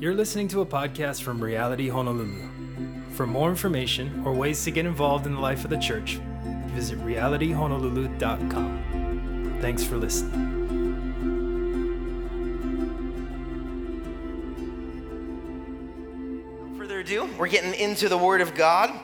You're listening to a podcast from Reality Honolulu. For more information or ways to get involved in the life of the church, visit realityhonolulu.com. Thanks for listening. further ado, we're getting into the Word of God.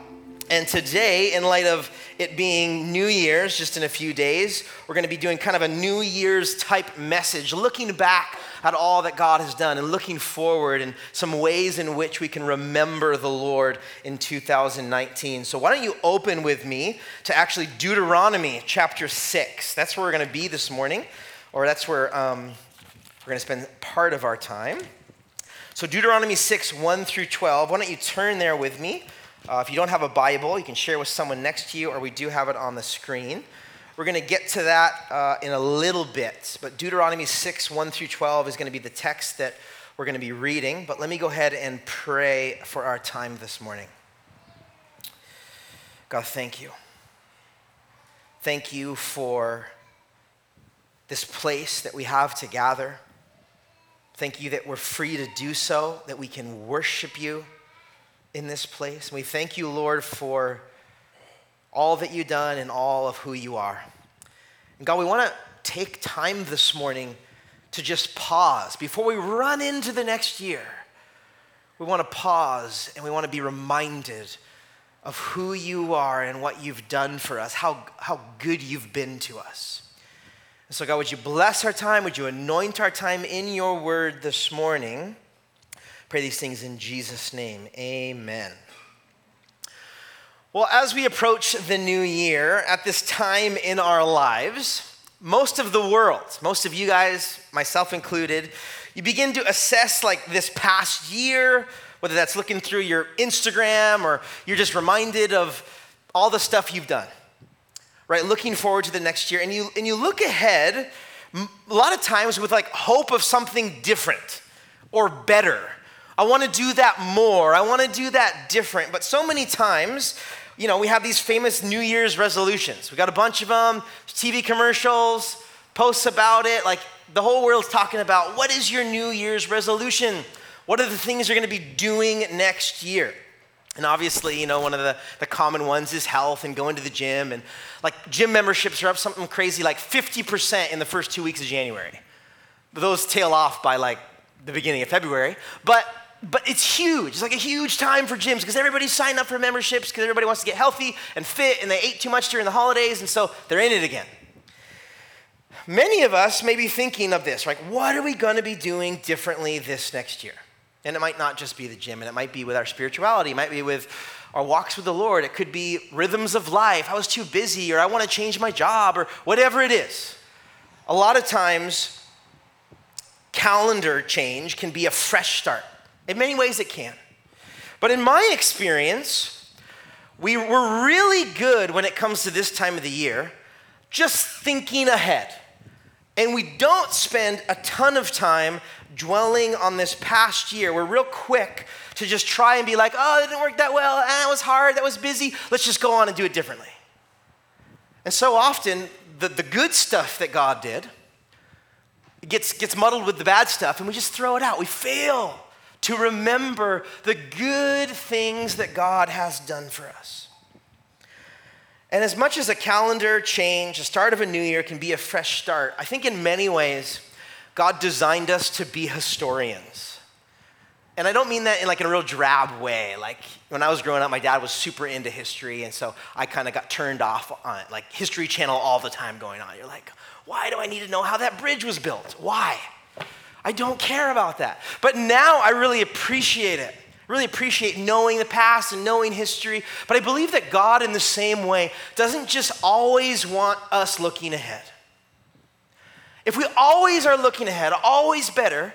And today, in light of it being New Year's, just in a few days, we're going to be doing kind of a New Year's type message, looking back at all that God has done and looking forward and some ways in which we can remember the Lord in 2019. So, why don't you open with me to actually Deuteronomy chapter 6? That's where we're going to be this morning, or that's where um, we're going to spend part of our time. So, Deuteronomy 6, 1 through 12. Why don't you turn there with me? Uh, if you don't have a Bible, you can share with someone next to you, or we do have it on the screen. We're going to get to that uh, in a little bit, but Deuteronomy 6, 1 through 12 is going to be the text that we're going to be reading. But let me go ahead and pray for our time this morning. God, thank you. Thank you for this place that we have to gather. Thank you that we're free to do so, that we can worship you in this place. And We thank you, Lord, for all that you've done and all of who you are. And God, we want to take time this morning to just pause before we run into the next year. We want to pause and we want to be reminded of who you are and what you've done for us, how, how good you've been to us. And so, God, would you bless our time? Would you anoint our time in your word this morning? Pray these things in Jesus' name. Amen. Well, as we approach the new year, at this time in our lives, most of the world, most of you guys, myself included, you begin to assess like this past year, whether that's looking through your Instagram or you're just reminded of all the stuff you've done, right? Looking forward to the next year. And you, and you look ahead a lot of times with like hope of something different or better I want to do that more. I want to do that different. But so many times, you know, we have these famous New Year's resolutions. We got a bunch of them, TV commercials, posts about it. Like the whole world's talking about what is your New Year's resolution? What are the things you're going to be doing next year? And obviously, you know, one of the, the common ones is health and going to the gym. And like gym memberships are up something crazy like 50% in the first two weeks of January. But those tail off by like the beginning of February. But but it's huge. It's like a huge time for gyms because everybody's signed up for memberships because everybody wants to get healthy and fit and they ate too much during the holidays and so they're in it again. Many of us may be thinking of this, like, what are we going to be doing differently this next year? And it might not just be the gym, and it might be with our spirituality, it might be with our walks with the Lord, it could be rhythms of life. I was too busy, or I want to change my job, or whatever it is. A lot of times, calendar change can be a fresh start. In many ways, it can. But in my experience, we were really good when it comes to this time of the year, just thinking ahead. And we don't spend a ton of time dwelling on this past year. We're real quick to just try and be like, oh, it didn't work that well. Ah, that was hard. That was busy. Let's just go on and do it differently. And so often, the, the good stuff that God did gets, gets muddled with the bad stuff, and we just throw it out. We fail to remember the good things that God has done for us. And as much as a calendar change, the start of a new year can be a fresh start, I think in many ways, God designed us to be historians. And I don't mean that in like in a real drab way. Like when I was growing up, my dad was super into history, and so I kind of got turned off on it. Like History Channel all the time going on. You're like, why do I need to know how that bridge was built? Why? I don't care about that. But now I really appreciate it. Really appreciate knowing the past and knowing history. But I believe that God, in the same way, doesn't just always want us looking ahead. If we always are looking ahead, always better,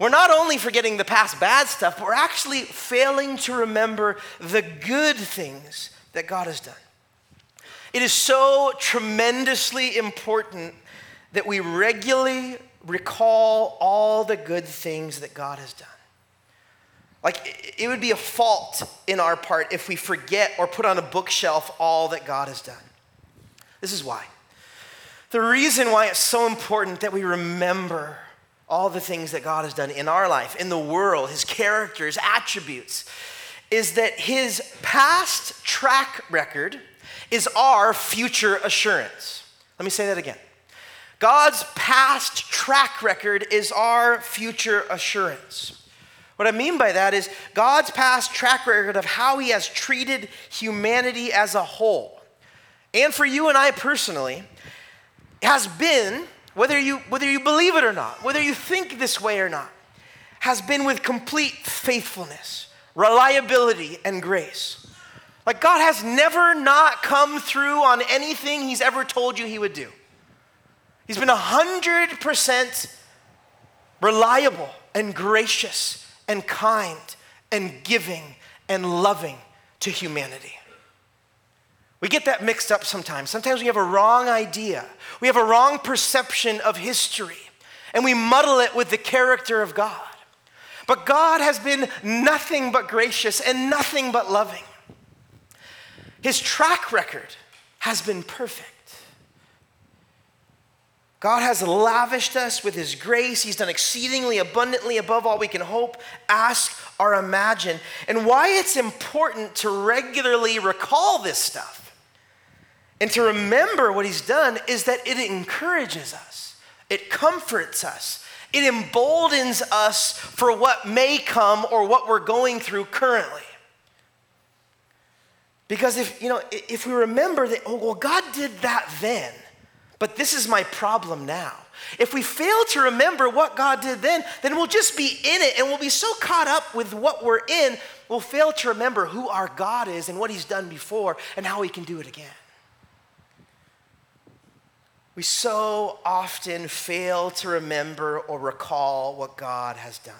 we're not only forgetting the past bad stuff, but we're actually failing to remember the good things that God has done. It is so tremendously important that we regularly recall all the good things that God has done. Like, it would be a fault in our part if we forget or put on a bookshelf all that God has done. This is why. The reason why it's so important that we remember all the things that God has done in our life, in the world, his character, his attributes, is that his past track record is our future assurance. Let me say that again. God's past track record is our future assurance. What I mean by that is God's past track record of how he has treated humanity as a whole, and for you and I personally, has been whether you, whether you believe it or not, whether you think this way or not, has been with complete faithfulness, reliability, and grace. Like God has never not come through on anything He's ever told you He would do. He's been 100% reliable and gracious and kind and giving and loving to humanity. We get that mixed up sometimes. Sometimes we have a wrong idea, we have a wrong perception of history, and we muddle it with the character of God. But God has been nothing but gracious and nothing but loving. His track record has been perfect. God has lavished us with His grace. He's done exceedingly abundantly above all we can hope, ask, or imagine. And why it's important to regularly recall this stuff and to remember what he's done is that it encourages us, it comforts us, it emboldens us for what may come or what we're going through currently. Because if, you know, if we remember that, oh, well, God did that then, but this is my problem now. If we fail to remember what God did then, then we'll just be in it and we'll be so caught up with what we're in, we'll fail to remember who our God is and what He's done before and how He can do it again. We so often fail to remember or recall what God has done.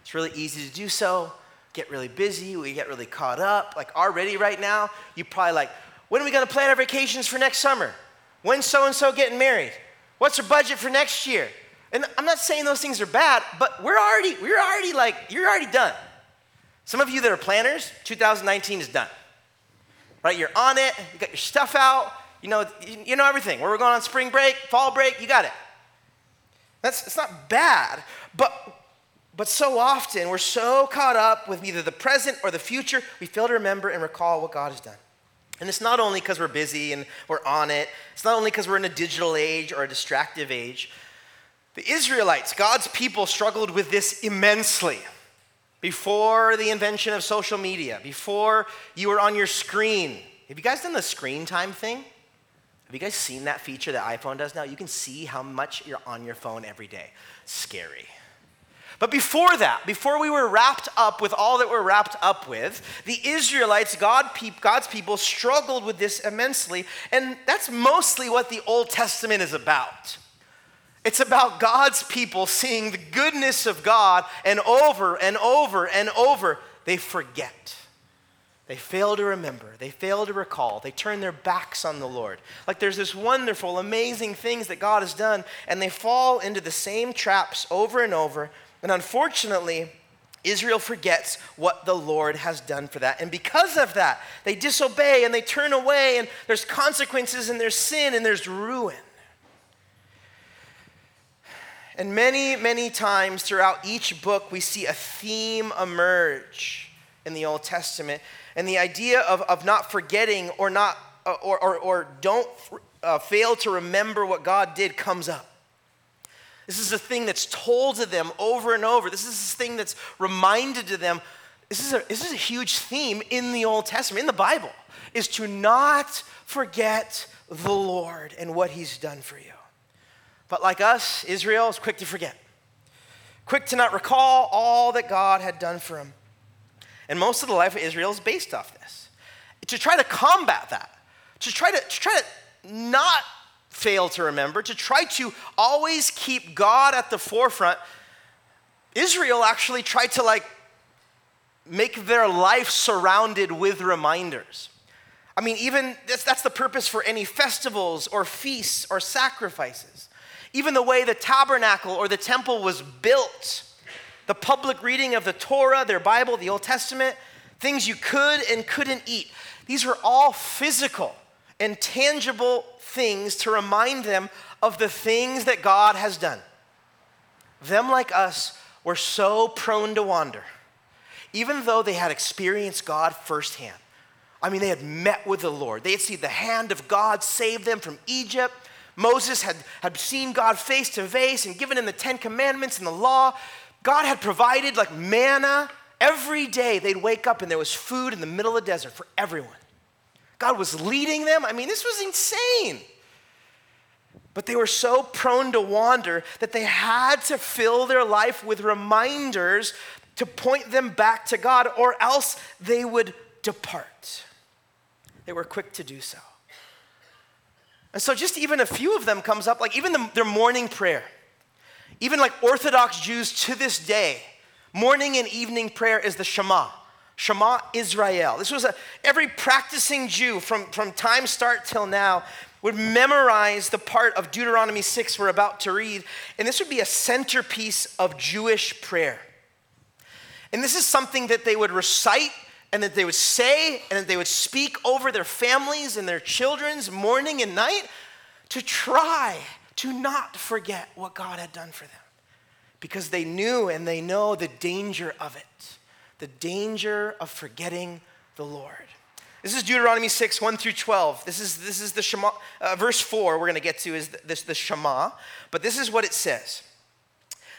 It's really easy to do so, get really busy, we get really caught up. Like already right now, you probably like, when are we gonna plan our vacations for next summer? When's so and so getting married? What's our budget for next year? And I'm not saying those things are bad, but we're already, we're already like, you're already done. Some of you that are planners, 2019 is done. Right? You're on it, you got your stuff out, you know, you know everything. Where we're going on spring break, fall break, you got it. That's it's not bad, but but so often we're so caught up with either the present or the future, we fail to remember and recall what God has done. And it's not only because we're busy and we're on it, it's not only because we're in a digital age or a distractive age. The Israelites, God's people, struggled with this immensely before the invention of social media, before you were on your screen. Have you guys done the screen time thing? Have you guys seen that feature that iPhone does now? You can see how much you're on your phone every day. Scary. But before that, before we were wrapped up with all that we're wrapped up with, the Israelites, God, God's people, struggled with this immensely. And that's mostly what the Old Testament is about. It's about God's people seeing the goodness of God, and over and over and over, they forget. They fail to remember. They fail to recall. They turn their backs on the Lord. Like there's this wonderful, amazing things that God has done, and they fall into the same traps over and over. And unfortunately, Israel forgets what the Lord has done for that. And because of that, they disobey and they turn away, and there's consequences, and there's sin, and there's ruin. And many, many times throughout each book, we see a theme emerge in the Old Testament and the idea of, of not forgetting or not or, or, or don't uh, fail to remember what God did comes up. This is a thing that's told to them over and over. This is a thing that's reminded to them. This is a, this is a huge theme in the Old Testament, in the Bible, is to not forget the Lord and what he's done for you. But like us, Israel is quick to forget, quick to not recall all that God had done for him. And most of the life of Israel is based off this. To try to combat that, to try to, to try to not fail to remember, to try to always keep God at the forefront, Israel actually tried to like make their life surrounded with reminders. I mean, even that's, that's the purpose for any festivals or feasts or sacrifices. Even the way the tabernacle or the temple was built the public reading of the Torah, their Bible, the Old Testament, things you could and couldn't eat. These were all physical and tangible things to remind them of the things that God has done. them like us, were so prone to wander, even though they had experienced God firsthand. I mean, they had met with the Lord. They had seen the hand of God save them from Egypt. Moses had, had seen God face to face and given him the Ten Commandments and the law. God had provided like manna every day. They'd wake up and there was food in the middle of the desert for everyone. God was leading them. I mean, this was insane. But they were so prone to wander that they had to fill their life with reminders to point them back to God, or else they would depart. They were quick to do so. And so, just even a few of them comes up, like even the, their morning prayer. Even like Orthodox Jews to this day, morning and evening prayer is the Shema. Shema Israel. This was a, every practicing Jew from, from time start till now would memorize the part of Deuteronomy 6 we're about to read, and this would be a centerpiece of Jewish prayer. And this is something that they would recite and that they would say and that they would speak over their families and their children's morning and night to try to not forget what God had done for them. Because they knew and they know the danger of it, the danger of forgetting the Lord. This is Deuteronomy 6, 1 through 12. This is, this is the Shema, uh, verse 4 we're going to get to is this, the Shema. But this is what it says.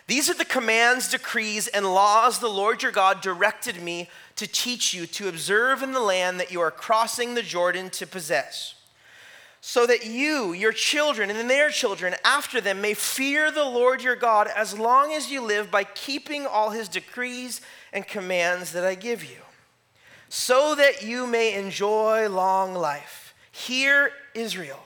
These are the commands, decrees, and laws the Lord your God directed me to teach you to observe in the land that you are crossing the Jordan to possess, so that you, your children, and their children after them may fear the Lord your God as long as you live by keeping all his decrees and commands that I give you so that you may enjoy long life. Hear Israel.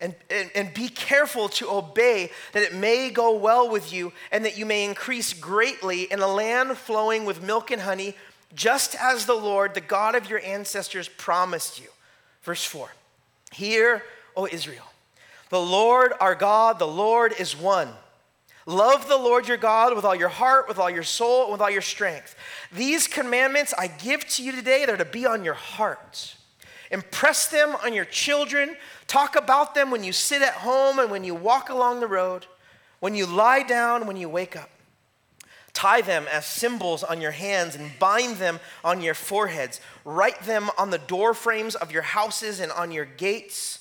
And, and, and, be careful to obey that it may go well with you and that you may increase greatly in a land flowing with milk and honey, just as the Lord, the God of your ancestors, promised you. Verse 4 Hear, O Israel, the Lord our God, the Lord is one. Love the Lord your God with all your heart, with all your soul, and with all your strength. These commandments I give to you today, they're to be on your heart. Impress them on your children. Talk about them when you sit at home and when you walk along the road, when you lie down, when you wake up. Tie them as symbols on your hands and bind them on your foreheads. Write them on the door frames of your houses and on your gates.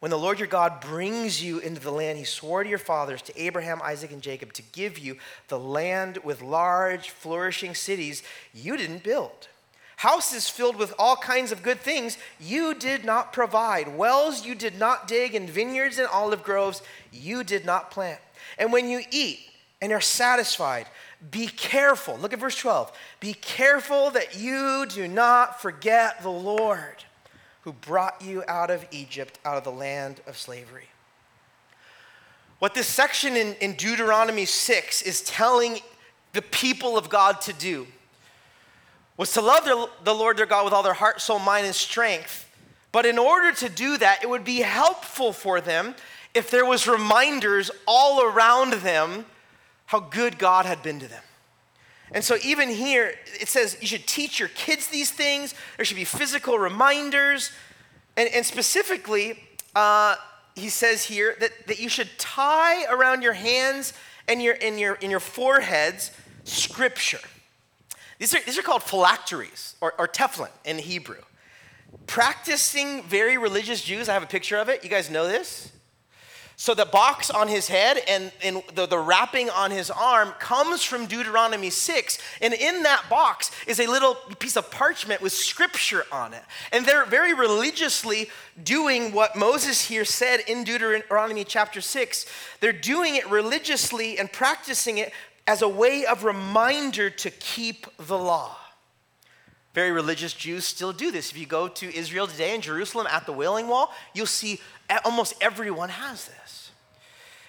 When the Lord your God brings you into the land he swore to your fathers, to Abraham, Isaac, and Jacob, to give you the land with large, flourishing cities you didn't build, houses filled with all kinds of good things you did not provide, wells you did not dig, and vineyards and olive groves you did not plant. And when you eat and are satisfied, be careful. Look at verse 12. Be careful that you do not forget the Lord who brought you out of Egypt, out of the land of slavery. What this section in, in Deuteronomy 6 is telling the people of God to do was to love their, the Lord their God with all their heart, soul, mind, and strength. But in order to do that, it would be helpful for them if there was reminders all around them how good God had been to them. And so, even here, it says you should teach your kids these things. There should be physical reminders. And, and specifically, uh, he says here that, that you should tie around your hands and your, in, your, in your foreheads scripture. These are, these are called phylacteries or, or tefillin in Hebrew. Practicing very religious Jews, I have a picture of it. You guys know this? So the box on his head and, and the, the wrapping on his arm comes from Deuteronomy 6. And in that box is a little piece of parchment with scripture on it. And they're very religiously doing what Moses here said in Deuteronomy chapter 6. They're doing it religiously and practicing it as a way of reminder to keep the law. Very religious Jews still do this. If you go to Israel today in Jerusalem at the Wailing Wall, you'll see almost everyone has this.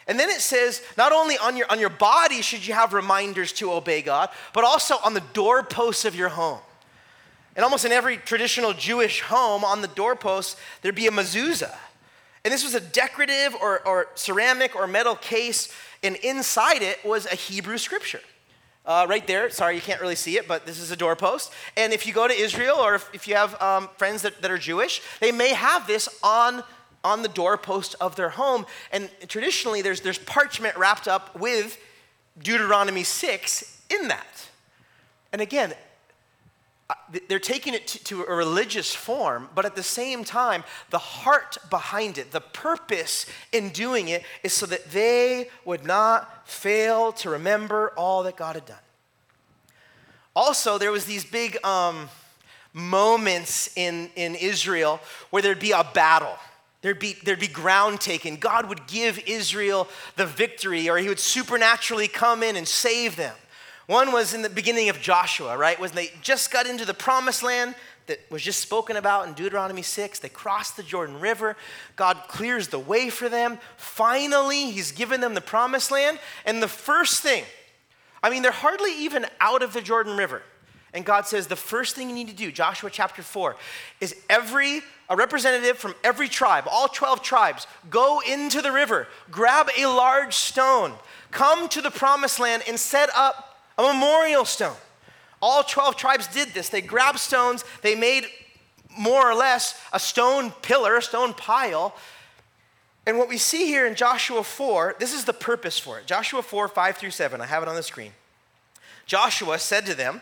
And then it says, not only on your, on your body should you have reminders to obey God, but also on the doorposts of your home. And almost in every traditional Jewish home, on the doorpost, there'd be a mezuzah. And this was a decorative or, or ceramic or metal case, and inside it was a Hebrew scripture. Uh, right there, sorry, you can't really see it, but this is a doorpost. And if you go to Israel or if, if you have um, friends that, that are Jewish, they may have this on on the doorpost of their home. And traditionally, there's, there's parchment wrapped up with Deuteronomy 6 in that. And again, uh, they're taking it to, a religious form, but at the same time, the heart behind it, the purpose in doing it is so that they would not fail to remember all that God had done. Also, there was these big um, moments in, in Israel where there'd be a battle. There'd be, there'd be ground taken. God would give Israel the victory, or he would supernaturally come in and save them. One was in the beginning of Joshua, right? When they just got into the promised land that was just spoken about in Deuteronomy 6. They crossed the Jordan River. God clears the way for them. Finally, he's given them the promised land. And the first thing, I mean, they're hardly even out of the Jordan River. And God says, the first thing you need to do, Joshua chapter 4, is every a representative from every tribe, all 12 tribes, go into the river, grab a large stone, come to the promised land, and set up a memorial stone. All 12 tribes did this. They grabbed stones, they made more or less a stone pillar, a stone pile. And what we see here in Joshua 4, this is the purpose for it. Joshua 4, 5 through 7. I have it on the screen. Joshua said to them,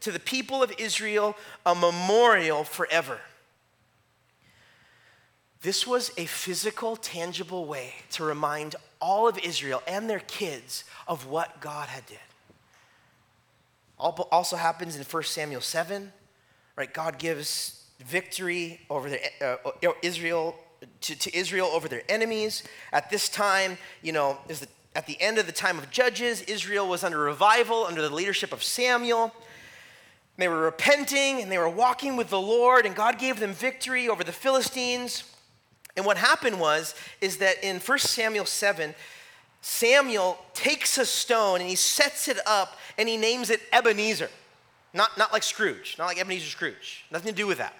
to the people of Israel a memorial forever. This was a physical, tangible way to remind all of Israel and their kids of what God had did. Also happens in 1 Samuel 7, right? God gives victory over the, uh, uh, Israel to, to Israel over their enemies. At this time, you know, is the, at the end of the time of Judges, Israel was under revival under the leadership of Samuel. They were repenting and they were walking with the Lord, and God gave them victory over the Philistines. And what happened was, is that in 1 Samuel 7, Samuel takes a stone and he sets it up and he names it Ebenezer. Not, not like Scrooge, not like Ebenezer Scrooge. Nothing to do with that.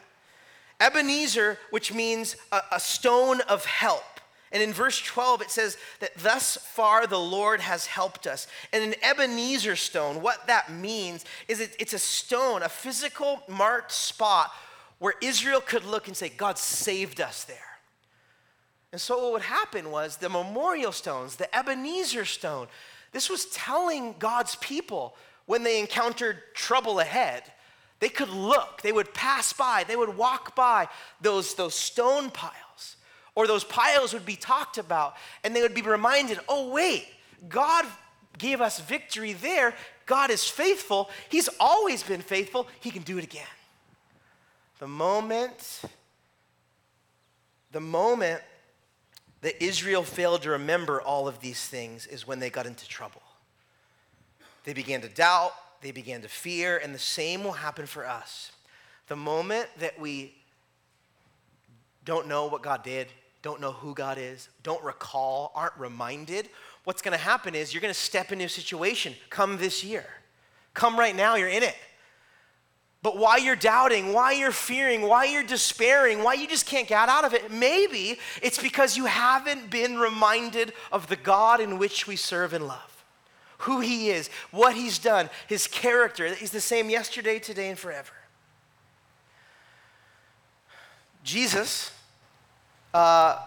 Ebenezer, which means a, a stone of help. And in verse 12, it says that thus far the Lord has helped us. And an Ebenezer stone, what that means is it, it's a stone, a physical marked spot where Israel could look and say, God saved us there. And so what would happen was the memorial stones, the Ebenezer stone, this was telling God's people when they encountered trouble ahead, they could look, they would pass by, they would walk by those, those stone piles or those piles would be talked about and they would be reminded oh, wait, God gave us victory there. God is faithful. He's always been faithful. He can do it again. The moment, the moment that Israel failed to remember all of these things is when they got into trouble. They began to doubt, they began to fear, and the same will happen for us. The moment that we don't know what God did, don't know who God is, don't recall, aren't reminded, what's going to happen is you're going to step into a situation. Come this year. Come right now, you're in it. But why you're doubting, why you're fearing, why you're despairing, why you just can't get out of it, maybe it's because you haven't been reminded of the God in which we serve and love. Who he is, what he's done, his character. He's the same yesterday, today, and forever. Jesus uh,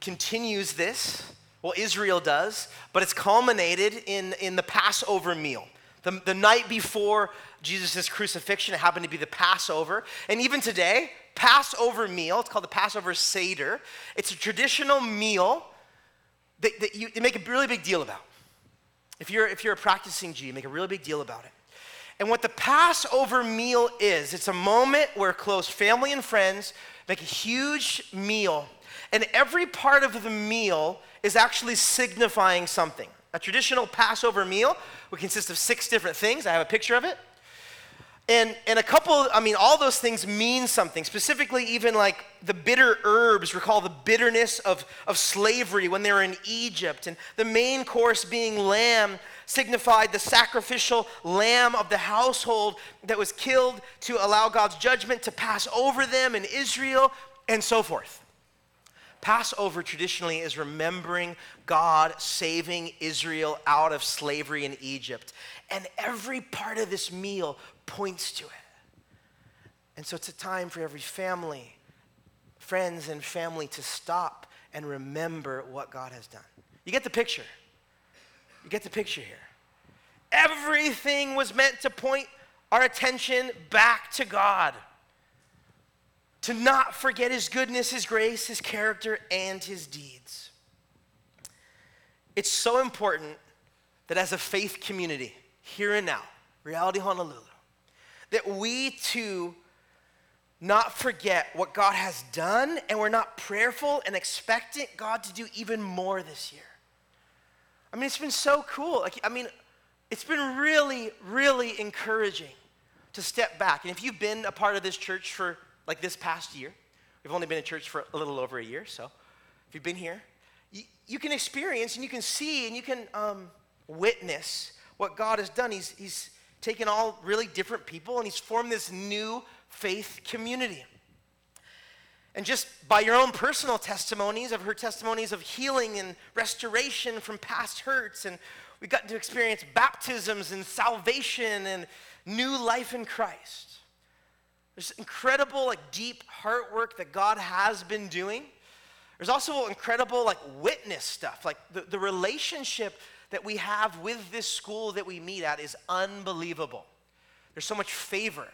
continues this. Well, Israel does, but it's culminated in, in the Passover meal. The, the night before Jesus' crucifixion, it happened to be the Passover. And even today, Passover meal, it's called the Passover Seder. It's a traditional meal that, that you, you make a really big deal about. If you're, if you're a practicing Jew, you make a really big deal about it. And what the Passover meal is, it's a moment where close family and friends make a huge meal, and every part of the meal is actually signifying something. A traditional Passover meal would consist of six different things. I have a picture of it. And, and a couple, I mean, all those things mean something. Specifically, even like the bitter herbs recall the bitterness of, of slavery when they were in Egypt. And the main course being lamb signified the sacrificial lamb of the household that was killed to allow God's judgment to pass over them in Israel, and so forth. Passover traditionally is remembering God saving Israel out of slavery in Egypt. And every part of this meal points to it. And so it's a time for every family, friends, and family to stop and remember what God has done. You get the picture. You get the picture here. Everything was meant to point our attention back to God. To not forget his goodness, his grace, his character, and his deeds. It's so important that as a faith community, here and now, Reality Honolulu, that we too not forget what God has done and we're not prayerful and expectant God to do even more this year. I mean, it's been so cool. Like, I mean, it's been really, really encouraging to step back. And if you've been a part of this church for like this past year, we've only been in church for a little over a year, so if you've been here, you, you can experience and you can see and you can um, witness what God has done. He's, he's taken all really different people and he's formed this new faith community. And just by your own personal testimonies, I've heard testimonies of healing and restoration from past hurts. And we've gotten to experience baptisms and salvation and new life in Christ. There's incredible, like, deep heart work that God has been doing. There's also incredible, like, witness stuff. Like, the, the relationship that we have with this school that we meet at is unbelievable. There's so much favor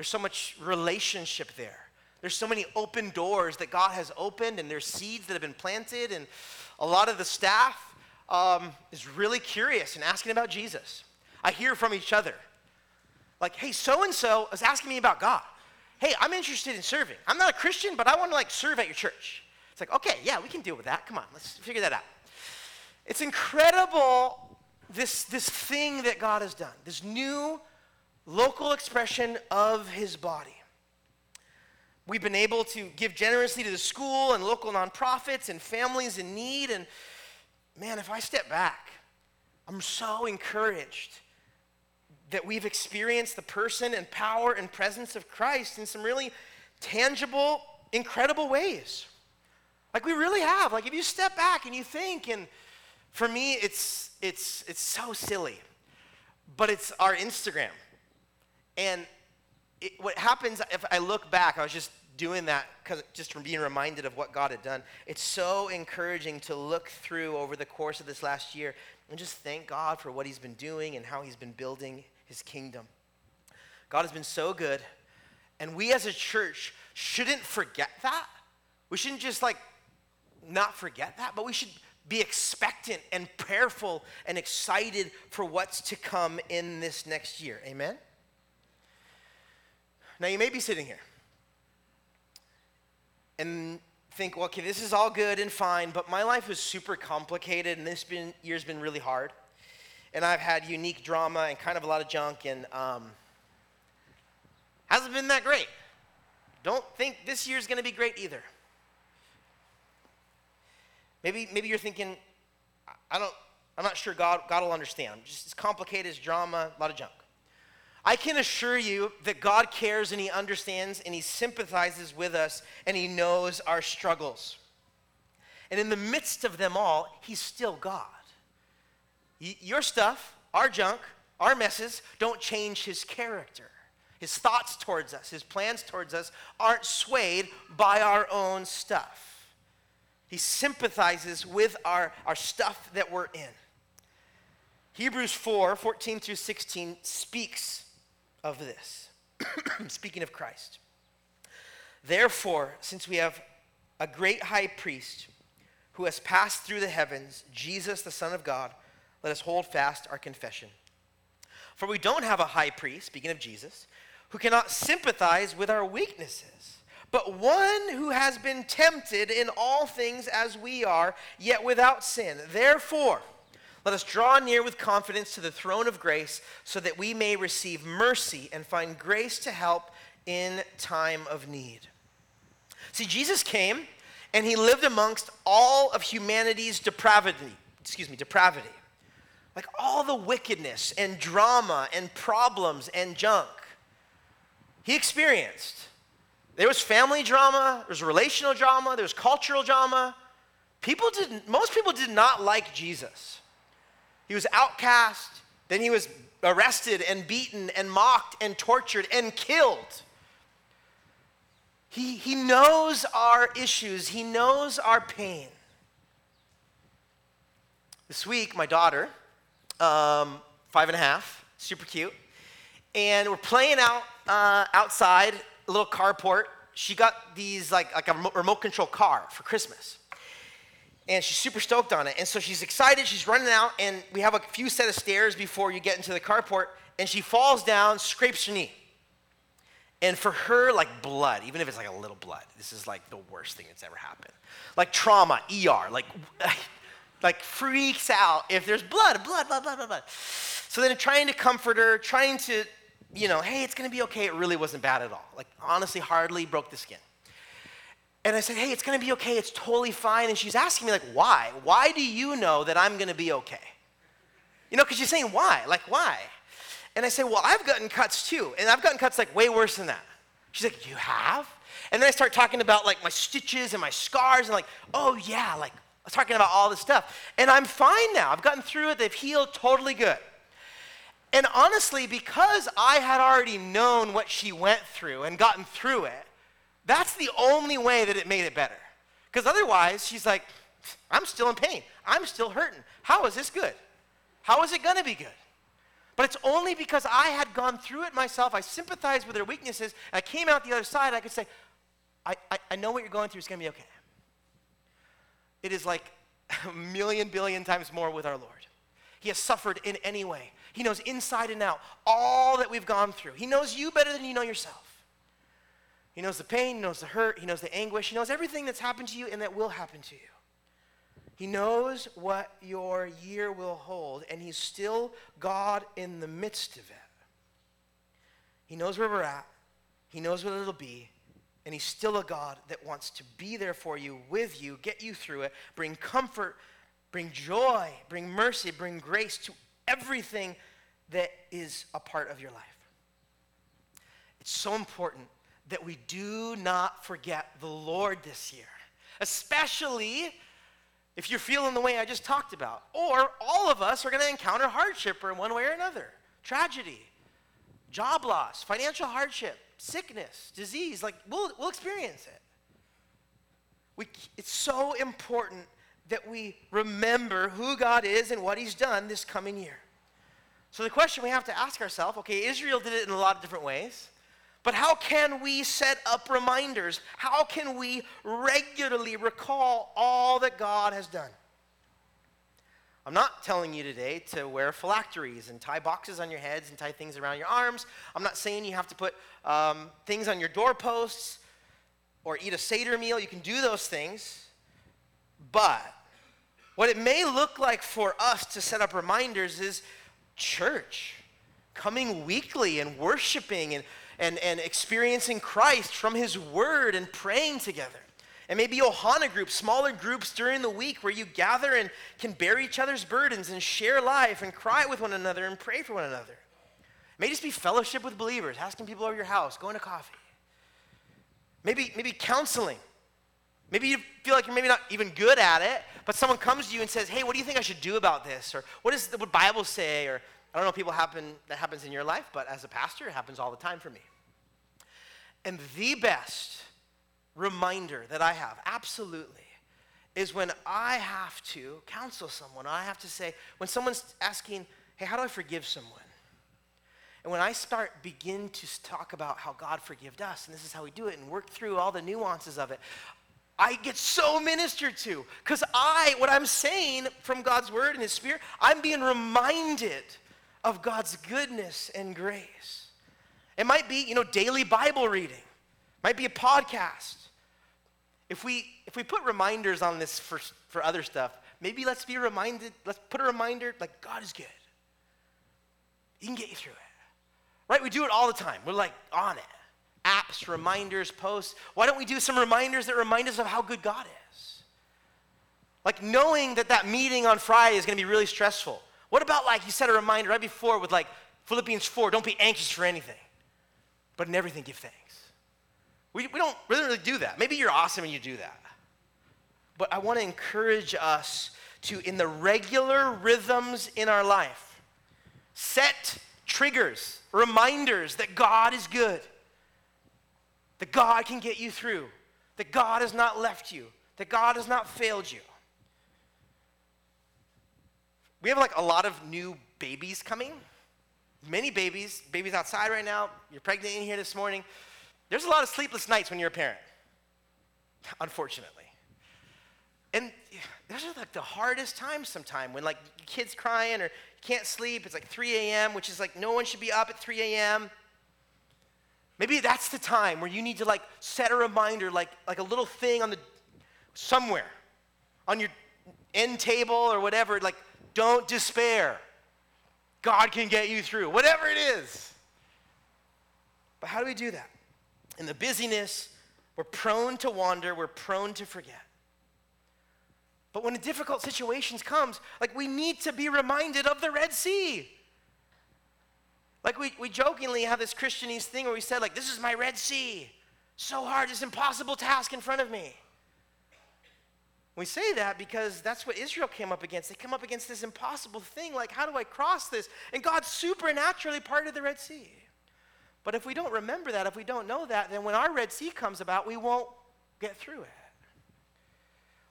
there's so much relationship there. There's so many open doors that God has opened, and there's seeds that have been planted, and a lot of the staff um, is really curious and asking about Jesus. I hear from each other, like, "Hey, so and so is asking me about God. Hey, I'm interested in serving. I'm not a Christian, but I want to like serve at your church." It's like, okay, yeah, we can deal with that. Come on, let's figure that out. It's incredible this this thing that God has done. This new local expression of his body. We've been able to give generously to the school and local nonprofits and families in need. And man, if I step back, I'm so encouraged that we've experienced the person and power and presence of Christ in some really tangible, incredible ways. Like we really have. Like if you step back and you think, and for me, it's it's it's so silly, but it's our Instagram. And it, what happens if I look back, I was just doing that because just from being reminded of what God had done. It's so encouraging to look through over the course of this last year and just thank God for what He's been doing and how He's been building His kingdom. God has been so good, and we as a church shouldn't forget that. We shouldn't just like not forget that, but we should be expectant and prayerful and excited for what's to come in this next year. Amen? Now, you may be sitting here and think, well, okay, this is all good and fine, but my life is super complicated and this been, year's been really hard. And I've had unique drama and kind of a lot of junk and um, hasn't been that great. Don't think this year's going to be great either. Maybe, maybe you're thinking, I don't, I'm not sure God, God will understand. Just as complicated as drama, a lot of junk. I can assure you that God cares and He understands and He sympathizes with us and He knows our struggles. And in the midst of them all, He's still God. Your stuff, our junk, our messes don't change His character. His thoughts towards us, His plans towards us aren't swayed by our own stuff. He sympathizes with our, our stuff that we're in. Hebrews 4 14 through 16 speaks of this. Speaking of Christ. Therefore, since we have a great high priest who has passed through the heavens, Jesus, the Son of God, let us hold fast our confession. For we don't have a high priest, speaking of Jesus, who cannot sympathize with our weaknesses, but one who has been tempted in all things as we are, yet without sin. Therefore, let us draw near with confidence to the throne of grace so that we may receive mercy and find grace to help in time of need. See, Jesus came and he lived amongst all of humanity's depravity, excuse me, depravity. like all the wickedness and drama and problems and junk he experienced. There was family drama, there was relational drama, there was cultural drama. People didn't, most people did not like Jesus. He was outcast, then he was arrested and beaten and mocked and tortured and killed. He, he knows our issues, he knows our pain. This week, my daughter, um, five and a half, super cute, and we're playing out uh, outside, a little carport. She got these like like a remote control car for Christmas, and she's super stoked on it. And so she's excited. She's running out, and we have a few set of stairs before you get into the carport. And she falls down, scrapes her knee. And for her, like blood, even if it's like a little blood, this is like the worst thing that's ever happened. Like trauma, ER, like, like freaks out if there's blood, blood, blood, blood, blood, blood. So then trying to comfort her, trying to you know, hey, it's gonna be okay. It really wasn't bad at all. Like, honestly, hardly broke the skin. And I said, hey, it's gonna be okay. It's totally fine. And she's asking me, like, why? Why do you know that I'm gonna be okay? You know, because she's saying, why? Like, why? And I say, well, I've gotten cuts too. And I've gotten cuts like way worse than that. She's like, you have? And then I start talking about like my stitches and my scars and like, oh yeah, like I was talking about all this stuff. And I'm fine now. I've gotten through it. They've healed totally good. And honestly, because I had already known what she went through and gotten through it, that's the only way that it made it better. Because otherwise, she's like, I'm still in pain. I'm still hurting. How is this good? How is it going to be good? But it's only because I had gone through it myself. I sympathized with her weaknesses. I came out the other side. I could say, I, I, I know what you're going through. It's going to be okay. It is like a million billion times more with our Lord. He has suffered in any way. He knows inside and out all that we've gone through. He knows you better than you know yourself. He knows the pain, he knows the hurt, he knows the anguish, he knows everything that's happened to you and that will happen to you. He knows what your year will hold, and he's still God in the midst of it. He knows where we're at, he knows what it'll be, and he's still a God that wants to be there for you, with you, get you through it, bring comfort, bring joy, bring mercy, bring grace to everything that is a part of your life. It's so important that we do not forget the Lord this year, especially if you're feeling the way I just talked about. Or all of us are going to encounter hardship in one way or another tragedy, job loss, financial hardship, sickness, disease. Like, we'll, we'll experience it. We, it's so important that we remember who God is and what He's done this coming year. So the question we have to ask ourselves okay, Israel did it in a lot of different ways, but how can we set up reminders? How can we regularly recall all that God has done? I'm not telling you today to wear phylacteries and tie boxes on your heads and tie things around your arms. I'm not saying you have to put um, things on your doorposts or eat a Seder meal. You can do those things. But what it may look like for us to set up reminders is church, coming weekly and worshiping and, and, and experiencing Christ from His Word and praying together. And maybe Ohana groups, smaller groups during the week where you gather and can bear each other's burdens and share life and cry with one another and pray for one another. It may just be fellowship with believers, asking people over your house, going to coffee. Maybe, maybe counseling Maybe you feel like you're maybe not even good at it, but someone comes to you and says, "Hey, what do you think I should do about this?" Or what does the Bible say? Or I don't know, if people happen that happens in your life, but as a pastor, it happens all the time for me. And the best reminder that I have, absolutely, is when I have to counsel someone. I have to say, when someone's asking, "Hey, how do I forgive someone?" And when I start begin to talk about how God forgived us, and this is how we do it, and work through all the nuances of it, I get so ministered to because I, what I'm saying from God's word and His Spirit, I'm being reminded of God's goodness and grace. It might be, you know, daily Bible reading, might be a podcast. If we if we put reminders on this for for other stuff, maybe let's be reminded. Let's put a reminder like God is good. He can get you through it, right? We do it all the time. We're like on it apps, reminders, posts. Why don't we do some reminders that remind us of how good God is? Like knowing that that meeting on Friday is going to be really stressful. What about like you set a reminder right before with like Philippians 4, don't be anxious for anything, but in everything give thanks. We, we don't really, really do that. Maybe you're awesome and you do that. But I want to encourage us to, in the regular rhythms in our life, set triggers, reminders that God is good, that God can get you through, that God has not left you, that God has not failed you. We have like a lot of new babies coming. Many babies, babies outside right now. You're pregnant in here this morning. There's a lot of sleepless nights when you're a parent, unfortunately. And those are like the hardest times sometimes when like kid's crying or you can't sleep. It's like 3 a.m., which is like no one should be up at 3 a.m. Maybe that's the time where you need to like set a reminder, like, like a little thing on the somewhere on your end table or whatever, like don't despair. God can get you through, whatever it is. But how do we do that? In the busyness, we're prone to wander, we're prone to forget. But when a difficult situation comes, like we need to be reminded of the Red Sea. Like we, we jokingly have this Christianese thing where we said, like, this is my Red Sea. So hard, this impossible task in front of me. We say that because that's what Israel came up against. They come up against this impossible thing, like, how do I cross this? And God supernaturally parted the Red Sea. But if we don't remember that, if we don't know that, then when our Red Sea comes about, we won't get through it.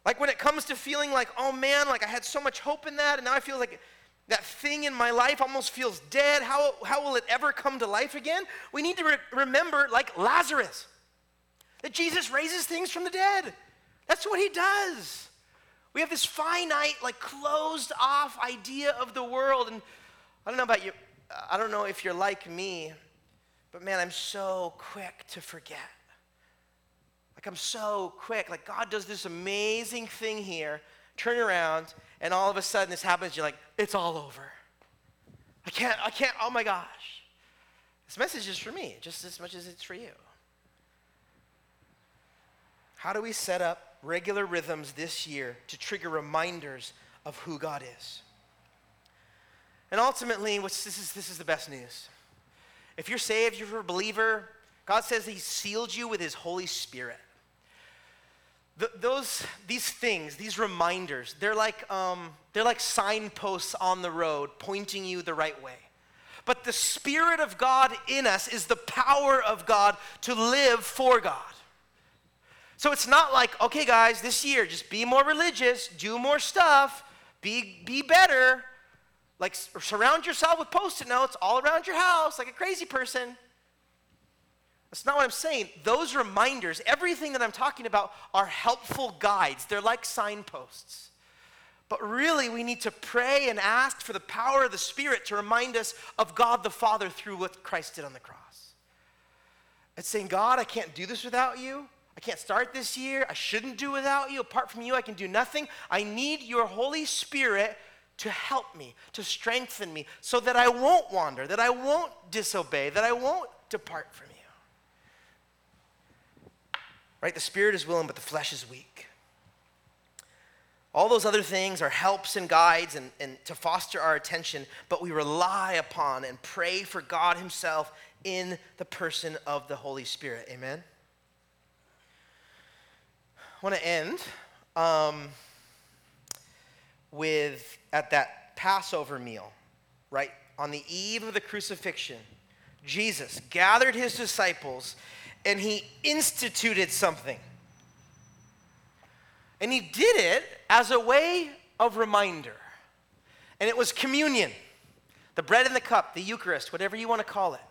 Like when it comes to feeling like, oh man, like I had so much hope in that, and now I feel like that thing in my life almost feels dead. How, how will it ever come to life again? We need to re- remember, like Lazarus, that Jesus raises things from the dead. That's what he does. We have this finite, like closed off idea of the world. And I don't know about you, I don't know if you're like me, but man, I'm so quick to forget. Like, I'm so quick. Like, God does this amazing thing here, turn around, and all of a sudden this happens. You're like, it's all over. I can't, I can't, oh my gosh. This message is for me just as much as it's for you. How do we set up regular rhythms this year to trigger reminders of who God is? And ultimately, this, is, this is the best news. If you're saved, you're a believer, God says He sealed you with His Holy Spirit. The, those, these things, these reminders, they're like, um, they're like signposts on the road pointing you the right way. But the Spirit of God in us is the power of God to live for God. So it's not like, okay, guys, this year, just be more religious, do more stuff, be, be better. Like, surround yourself with post it notes all around your house like a crazy person. That's not what I'm saying. Those reminders, everything that I'm talking about, are helpful guides. They're like signposts. But really, we need to pray and ask for the power of the Spirit to remind us of God the Father through what Christ did on the cross. It's saying, God, I can't do this without you. I can't start this year. I shouldn't do without you. Apart from you, I can do nothing. I need your Holy Spirit to help me, to strengthen me, so that I won't wander, that I won't disobey, that I won't depart from you. Right? The spirit is willing, but the flesh is weak. All those other things are helps and guides and, and to foster our attention, but we rely upon and pray for God Himself in the person of the Holy Spirit. Amen? I want to end um, with at that Passover meal, right? On the eve of the crucifixion, Jesus gathered his disciples and he instituted something. And he did it as a way of reminder. And it was communion the bread and the cup, the Eucharist, whatever you want to call it.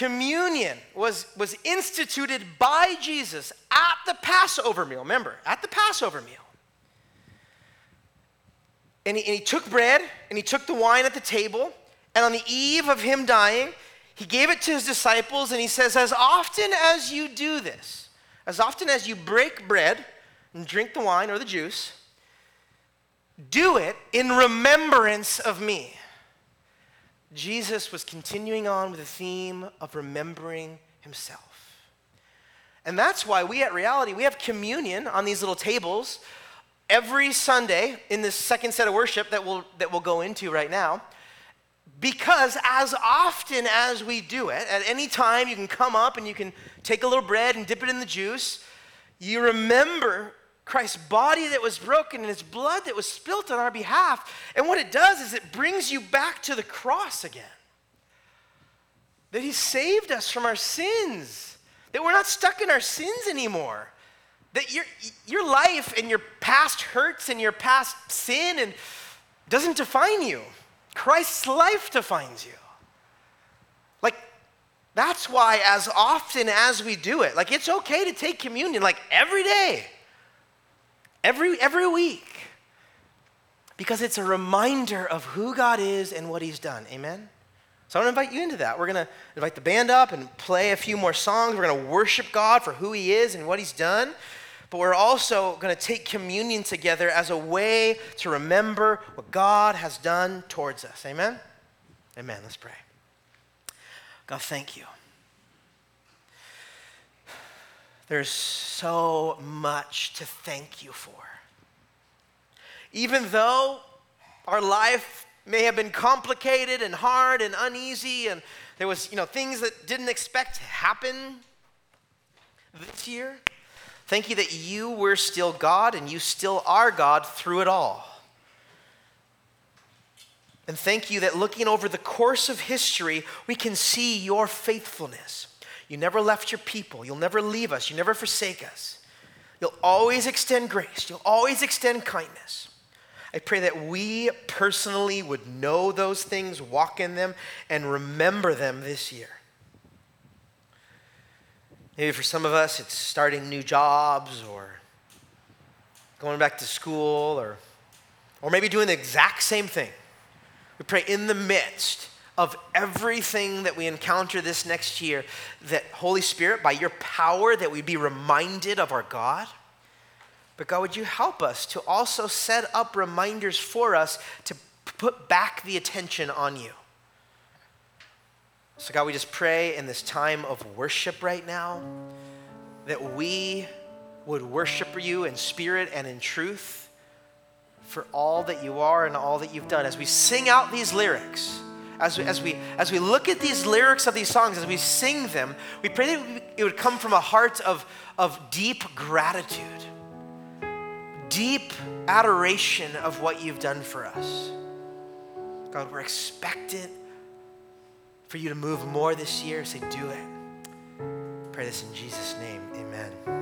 Communion was, was instituted by Jesus at the Passover meal. Remember, at the Passover meal. And he, and he took bread and he took the wine at the table. And on the eve of him dying, he gave it to his disciples and he says, As often as you do this, as often as you break bread and drink the wine or the juice, do it in remembrance of me. Jesus was continuing on with the theme of remembering himself. And that's why we at Reality, we have communion on these little tables every Sunday in this second set of worship that we'll, that we'll go into right now. Because as often as we do it, at any time you can come up and you can take a little bread and dip it in the juice, you remember Christ's body that was broken and his blood that was spilt on our behalf. And what it does is it brings you back to the cross again. That he saved us from our sins, that we're not stuck in our sins anymore. That your, your life and your past hurts and your past sin and doesn't define you. Christ's life defines you. Like, that's why as often as we do it, like it's okay to take communion like every day, every, every week, because it's a reminder of who God is and what He's done. Amen? So I want to invite you into that. We're going to invite the band up and play a few more songs. We're going to worship God for who He is and what He's done. But we're also going to take communion together as a way to remember what God has done towards us. Amen? Amen. Let's pray. God, thank you. There's so much to thank you for. Even though our life may have been complicated and hard and uneasy and there was, you know, things that didn't expect to happen this year, Thank you that you were still God and you still are God through it all. And thank you that looking over the course of history, we can see your faithfulness. You never left your people. You'll never leave us. You never forsake us. You'll always extend grace. You'll always extend kindness. I pray that we personally would know those things, walk in them, and remember them this year. Maybe for some of us, it's starting new jobs or going back to school or, or maybe doing the exact same thing. We pray in the midst of everything that we encounter this next year that Holy Spirit, by your power, that we be reminded of our God. But God, would you help us to also set up reminders for us to put back the attention on you? So, God, we just pray in this time of worship right now that we would worship you in spirit and in truth for all that you are and all that you've done. As we sing out these lyrics, as we, as we, as we look at these lyrics of these songs, as we sing them, we pray that it would come from a heart of, of deep gratitude, deep adoration of what you've done for us. God, we're expectant for you to move more this year, say, do it. Pray this in Jesus' name. Amen.